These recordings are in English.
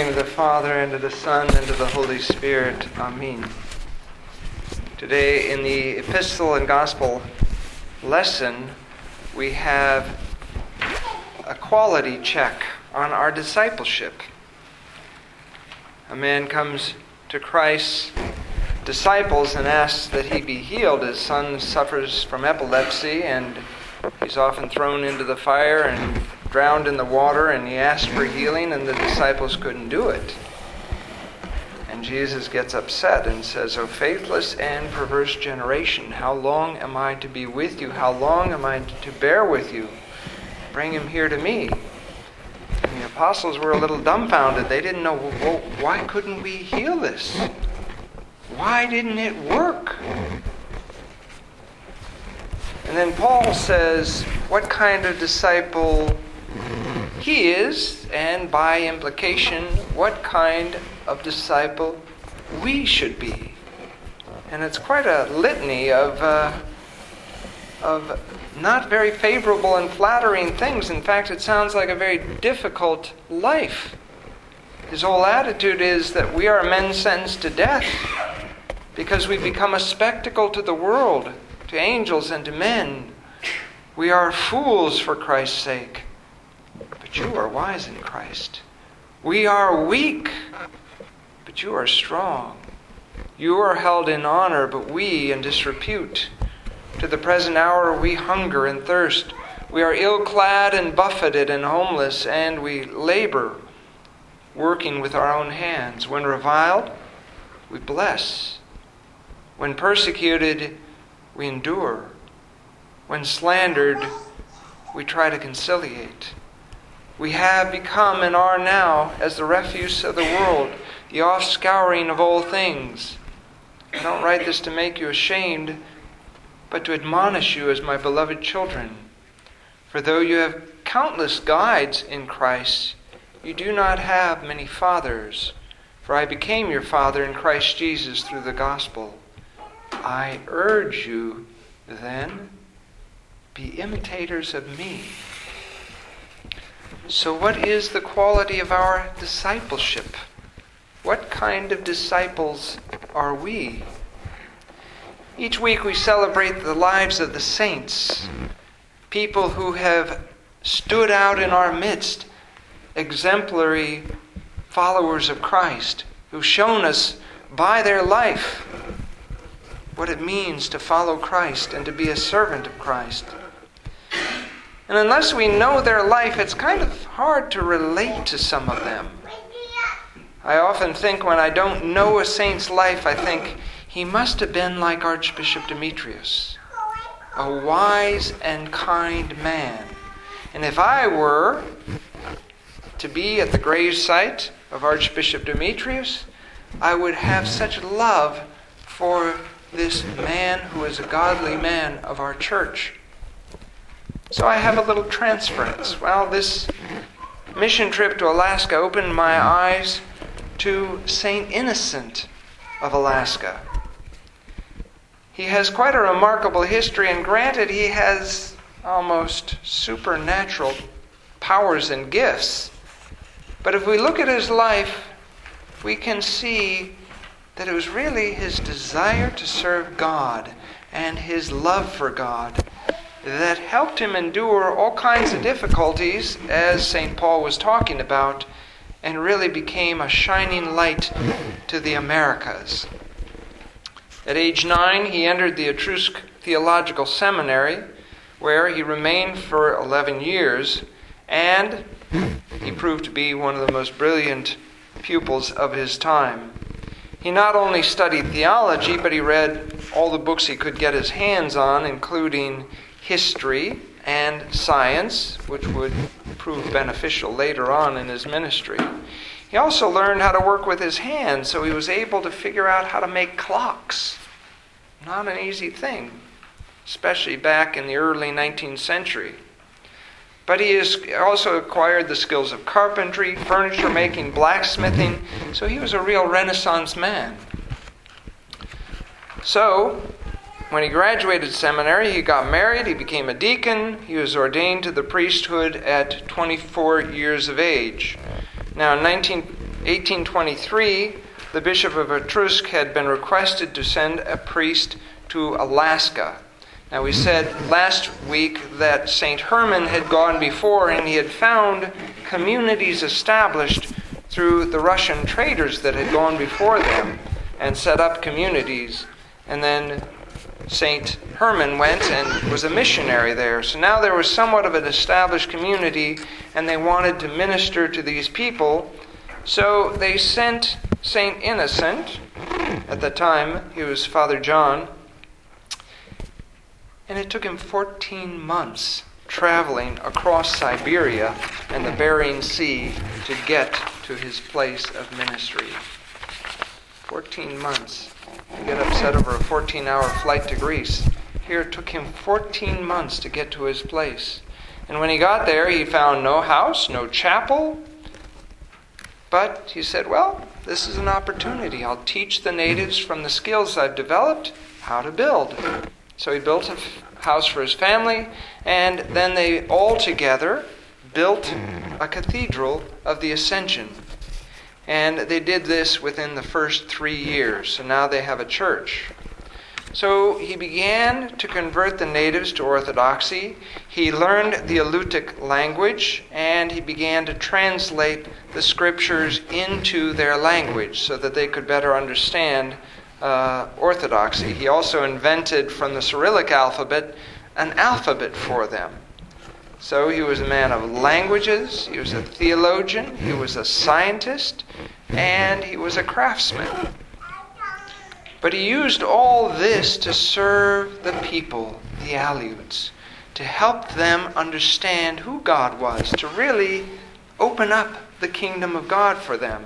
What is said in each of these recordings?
name of the Father, and of the Son, and of the Holy Spirit. Amen. Today, in the epistle and gospel lesson, we have a quality check on our discipleship. A man comes to Christ's disciples and asks that he be healed. His son suffers from epilepsy, and he's often thrown into the fire and drowned in the water and he asked for healing, and the disciples couldn't do it. And Jesus gets upset and says, O faithless and perverse generation, how long am I to be with you? How long am I to bear with you? Bring him here to me. And the apostles were a little dumbfounded. They didn't know, well, why couldn't we heal this? Why didn't it work? And then Paul says, What kind of disciple he is, and by implication, what kind of disciple we should be. And it's quite a litany of, uh, of not very favorable and flattering things. In fact, it sounds like a very difficult life. His whole attitude is that we are men sentenced to death because we become a spectacle to the world, to angels, and to men. We are fools for Christ's sake you are wise in Christ. We are weak, but you are strong. You are held in honor, but we in disrepute. To the present hour we hunger and thirst. We are ill clad and buffeted and homeless, and we labor, working with our own hands. When reviled, we bless. When persecuted, we endure. When slandered, we try to conciliate. We have become and are now as the refuse of the world, the offscouring of all things. I don't write this to make you ashamed, but to admonish you as my beloved children. For though you have countless guides in Christ, you do not have many fathers. For I became your father in Christ Jesus through the gospel. I urge you, then, be imitators of me so, what is the quality of our discipleship? What kind of disciples are we? Each week we celebrate the lives of the saints, people who have stood out in our midst, exemplary followers of Christ, who've shown us by their life what it means to follow Christ and to be a servant of Christ. And unless we know their life, it's kind of hard to relate to some of them. I often think when I don't know a saint's life, I think he must have been like Archbishop Demetrius, a wise and kind man. And if I were to be at the gravesite of Archbishop Demetrius, I would have such love for this man who is a godly man of our church. So I have a little transference. Well, this mission trip to Alaska opened my eyes to St. Innocent of Alaska. He has quite a remarkable history, and granted, he has almost supernatural powers and gifts. But if we look at his life, we can see that it was really his desire to serve God and his love for God that helped him endure all kinds of difficulties, as St. Paul was talking about, and really became a shining light to the Americas. At age nine, he entered the Irkutsk Theological Seminary, where he remained for 11 years, and he proved to be one of the most brilliant pupils of his time. He not only studied theology, but he read all the books he could get his hands on, including history and science, which would prove beneficial later on in his ministry. He also learned how to work with his hands, so he was able to figure out how to make clocks. Not an easy thing, especially back in the early 19th century. But he has also acquired the skills of carpentry, furniture making, blacksmithing, so he was a real Renaissance man. So, when he graduated seminary, he got married, he became a deacon, he was ordained to the priesthood at 24 years of age. Now, in 19, 1823, the Bishop of Irkutsk had been requested to send a priest to Alaska. Now, we said last week that St. Herman had gone before and he had found communities established through the Russian traders that had gone before them and set up communities. And then St. Herman went and was a missionary there. So now there was somewhat of an established community, and they wanted to minister to these people. So they sent St. Innocent, at the time he was Father John, and it took him 14 months traveling across Siberia and the Bering Sea to get to his place of ministry. 14 months. You get upset over a 14 hour flight to Greece. Here it took him 14 months to get to his place. And when he got there, he found no house, no chapel. But he said, Well, this is an opportunity. I'll teach the natives from the skills I've developed how to build. So he built a house for his family, and then they all together built a cathedral of the Ascension. And they did this within the first three years. So now they have a church. So he began to convert the natives to Orthodoxy. He learned the Alutiiq language and he began to translate the scriptures into their language so that they could better understand uh, Orthodoxy. He also invented from the Cyrillic alphabet an alphabet for them. So he was a man of languages, he was a theologian, he was a scientist, and he was a craftsman. But he used all this to serve the people, the Aleuts, to help them understand who God was, to really open up the kingdom of God for them.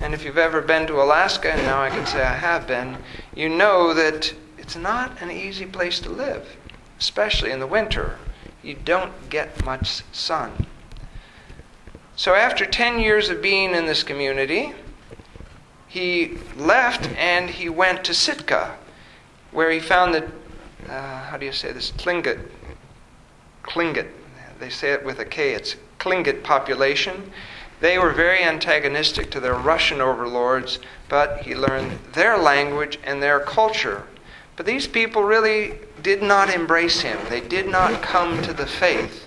And if you've ever been to Alaska, and now I can say I have been, you know that it's not an easy place to live, especially in the winter you don't get much sun. So after 10 years of being in this community, he left and he went to Sitka, where he found the, uh, how do you say this, Tlingit, Tlingit, they say it with a K, it's Tlingit population. They were very antagonistic to their Russian overlords, but he learned their language and their culture. But these people really did not embrace him. They did not come to the faith.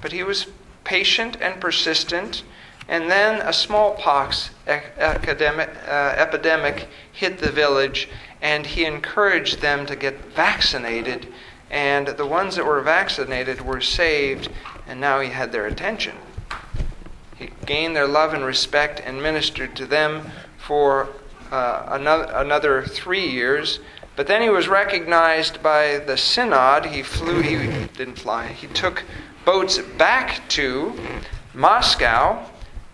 But he was patient and persistent. And then a smallpox uh, epidemic hit the village, and he encouraged them to get vaccinated. And the ones that were vaccinated were saved, and now he had their attention. He gained their love and respect and ministered to them for uh, another, another three years but then he was recognized by the synod. He flew, he didn't fly, he took boats back to Moscow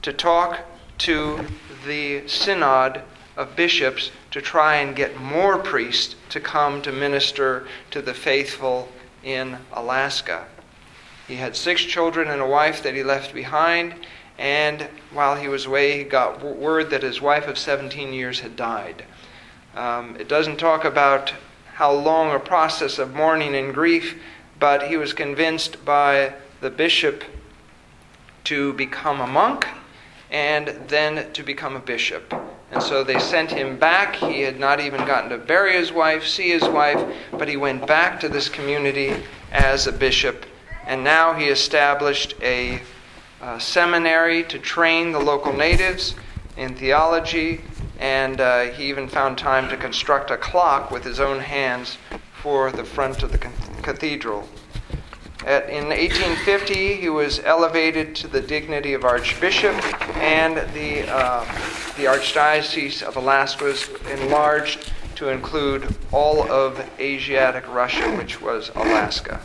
to talk to the synod of bishops to try and get more priests to come to minister to the faithful in Alaska. He had six children and a wife that he left behind, and while he was away, he got word that his wife of 17 years had died. Um, it doesn't talk about how long a process of mourning and grief, but he was convinced by the bishop to become a monk and then to become a bishop. And so they sent him back. He had not even gotten to bury his wife, see his wife, but he went back to this community as a bishop. And now he established a, a seminary to train the local natives in theology and uh, he even found time to construct a clock with his own hands for the front of the cathedral. At, in 1850, he was elevated to the dignity of archbishop, and the, uh, the archdiocese of Alaska was enlarged to include all of Asiatic Russia, which was Alaska.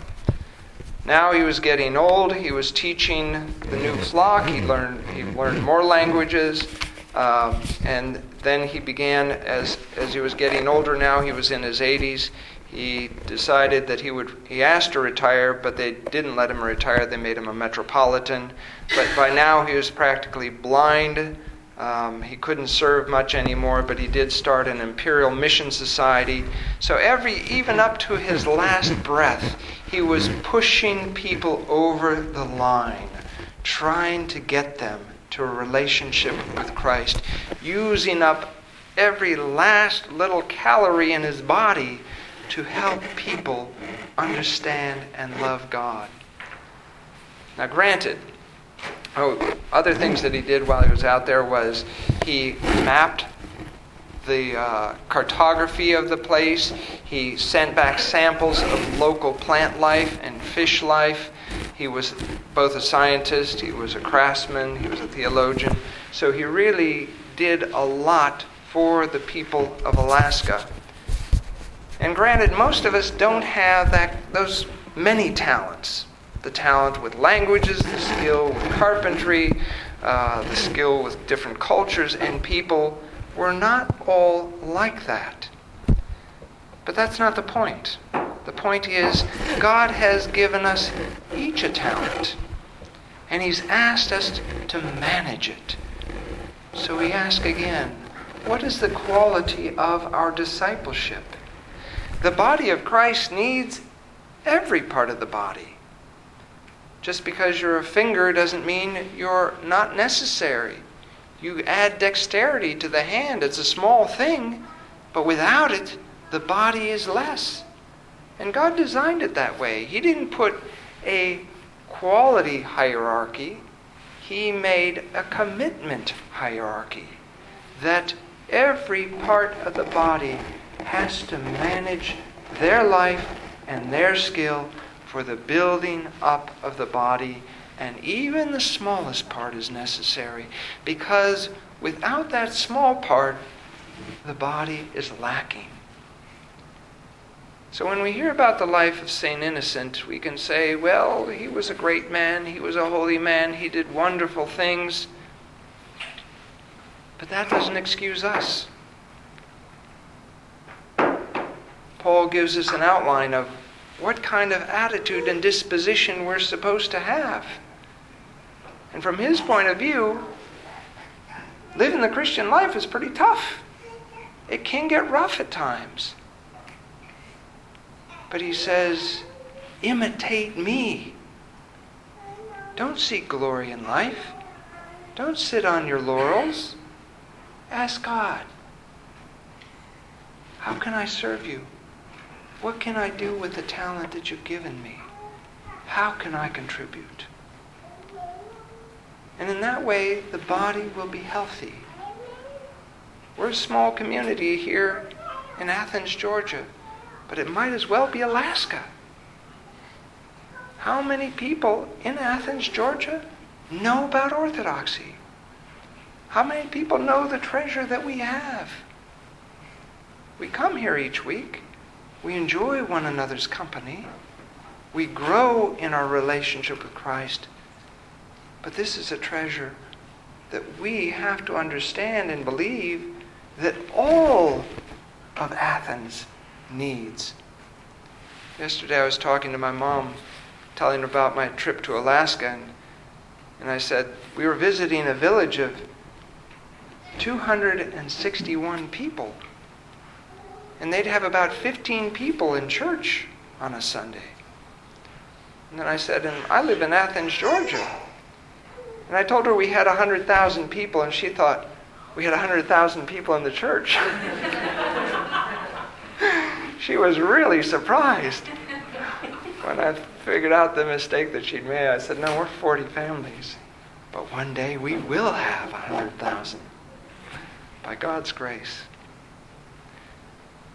Now he was getting old. He was teaching the new flock. He learned, he learned more languages. Um, and then he began, as, as he was getting older now, he was in his 80s, he decided that he would, he asked to retire, but they didn't let him retire. They made him a metropolitan. But by now he was practically blind. Um, he couldn't serve much anymore, but he did start an imperial mission society. So every, even up to his last breath, he was pushing people over the line, trying to get them to a relationship with Christ, using up every last little calorie in his body to help people understand and love God. Now, granted, oh, other things that he did while he was out there was he mapped the uh, cartography of the place. He sent back samples of local plant life and fish life. He was both a scientist, he was a craftsman, he was a theologian. So he really did a lot for the people of Alaska. And granted, most of us don't have that, those many talents the talent with languages, the skill with carpentry, uh, the skill with different cultures and people. We're not all like that. But that's not the point. The point is, God has given us each a talent, and He's asked us to manage it. So we ask again what is the quality of our discipleship? The body of Christ needs every part of the body. Just because you're a finger doesn't mean you're not necessary. You add dexterity to the hand. It's a small thing, but without it, the body is less. And God designed it that way. He didn't put a quality hierarchy, He made a commitment hierarchy that every part of the body has to manage their life and their skill for the building up of the body and even the smallest part is necessary because without that small part, the body is lacking. So when we hear about the life of St. Innocent, we can say, well, he was a great man, he was a holy man, he did wonderful things. But that doesn't excuse us. Paul gives us an outline of what kind of attitude and disposition we're supposed to have. And from his point of view, living the Christian life is pretty tough. It can get rough at times. But he says, imitate me. Don't seek glory in life. Don't sit on your laurels. Ask God, how can I serve you? What can I do with the talent that you've given me? How can I contribute? And in that way, the body will be healthy. We're a small community here in Athens, Georgia, but it might as well be Alaska. How many people in Athens, Georgia know about Orthodoxy? How many people know the treasure that we have? We come here each week. We enjoy one another's company. We grow in our relationship with Christ. But this is a treasure that we have to understand and believe that all of Athens needs. Yesterday I was talking to my mom, telling her about my trip to Alaska, and, and I said, We were visiting a village of 261 people. And they'd have about 15 people in church on a Sunday. And then I said, and I live in Athens, Georgia. And I told her we had 100,000 people, and she thought we had 100,000 people in the church. she was really surprised. When I figured out the mistake that she'd made, I said, No, we're 40 families. But one day we will have 100,000 by God's grace.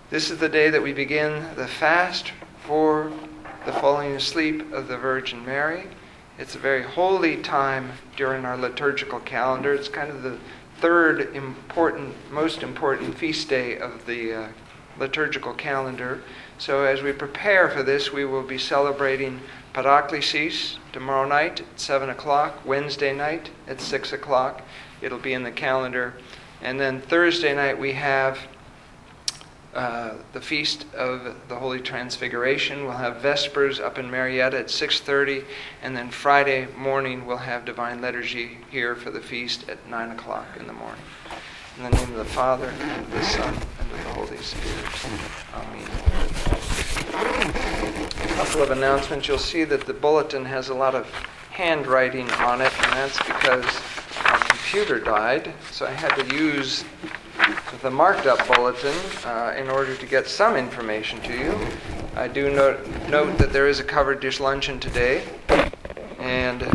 This is the day that we begin the fast for the falling asleep of the Virgin Mary. It's a very holy time during our liturgical calendar. It's kind of the third important, most important feast day of the uh, liturgical calendar. So as we prepare for this, we will be celebrating Paraklesis tomorrow night at 7 o'clock, Wednesday night at 6 o'clock. It'll be in the calendar. And then Thursday night we have uh, the feast of the Holy Transfiguration. We'll have Vespers up in Marietta at 6:30, and then Friday morning we'll have Divine Liturgy here for the feast at 9 o'clock in the morning. In the name of the Father and of the Son and of the Holy Spirit. Amen. A couple of announcements. You'll see that the bulletin has a lot of handwriting on it, and that's because my computer died, so I had to use the marked up bulletin uh, in order to get some information to you. I do note, note that there is a covered dish luncheon today, and